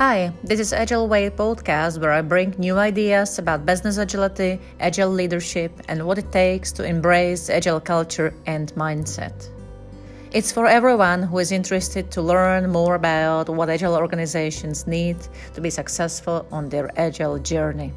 Hi, this is Agile Way podcast where I bring new ideas about business agility, agile leadership, and what it takes to embrace agile culture and mindset. It's for everyone who is interested to learn more about what agile organizations need to be successful on their agile journey.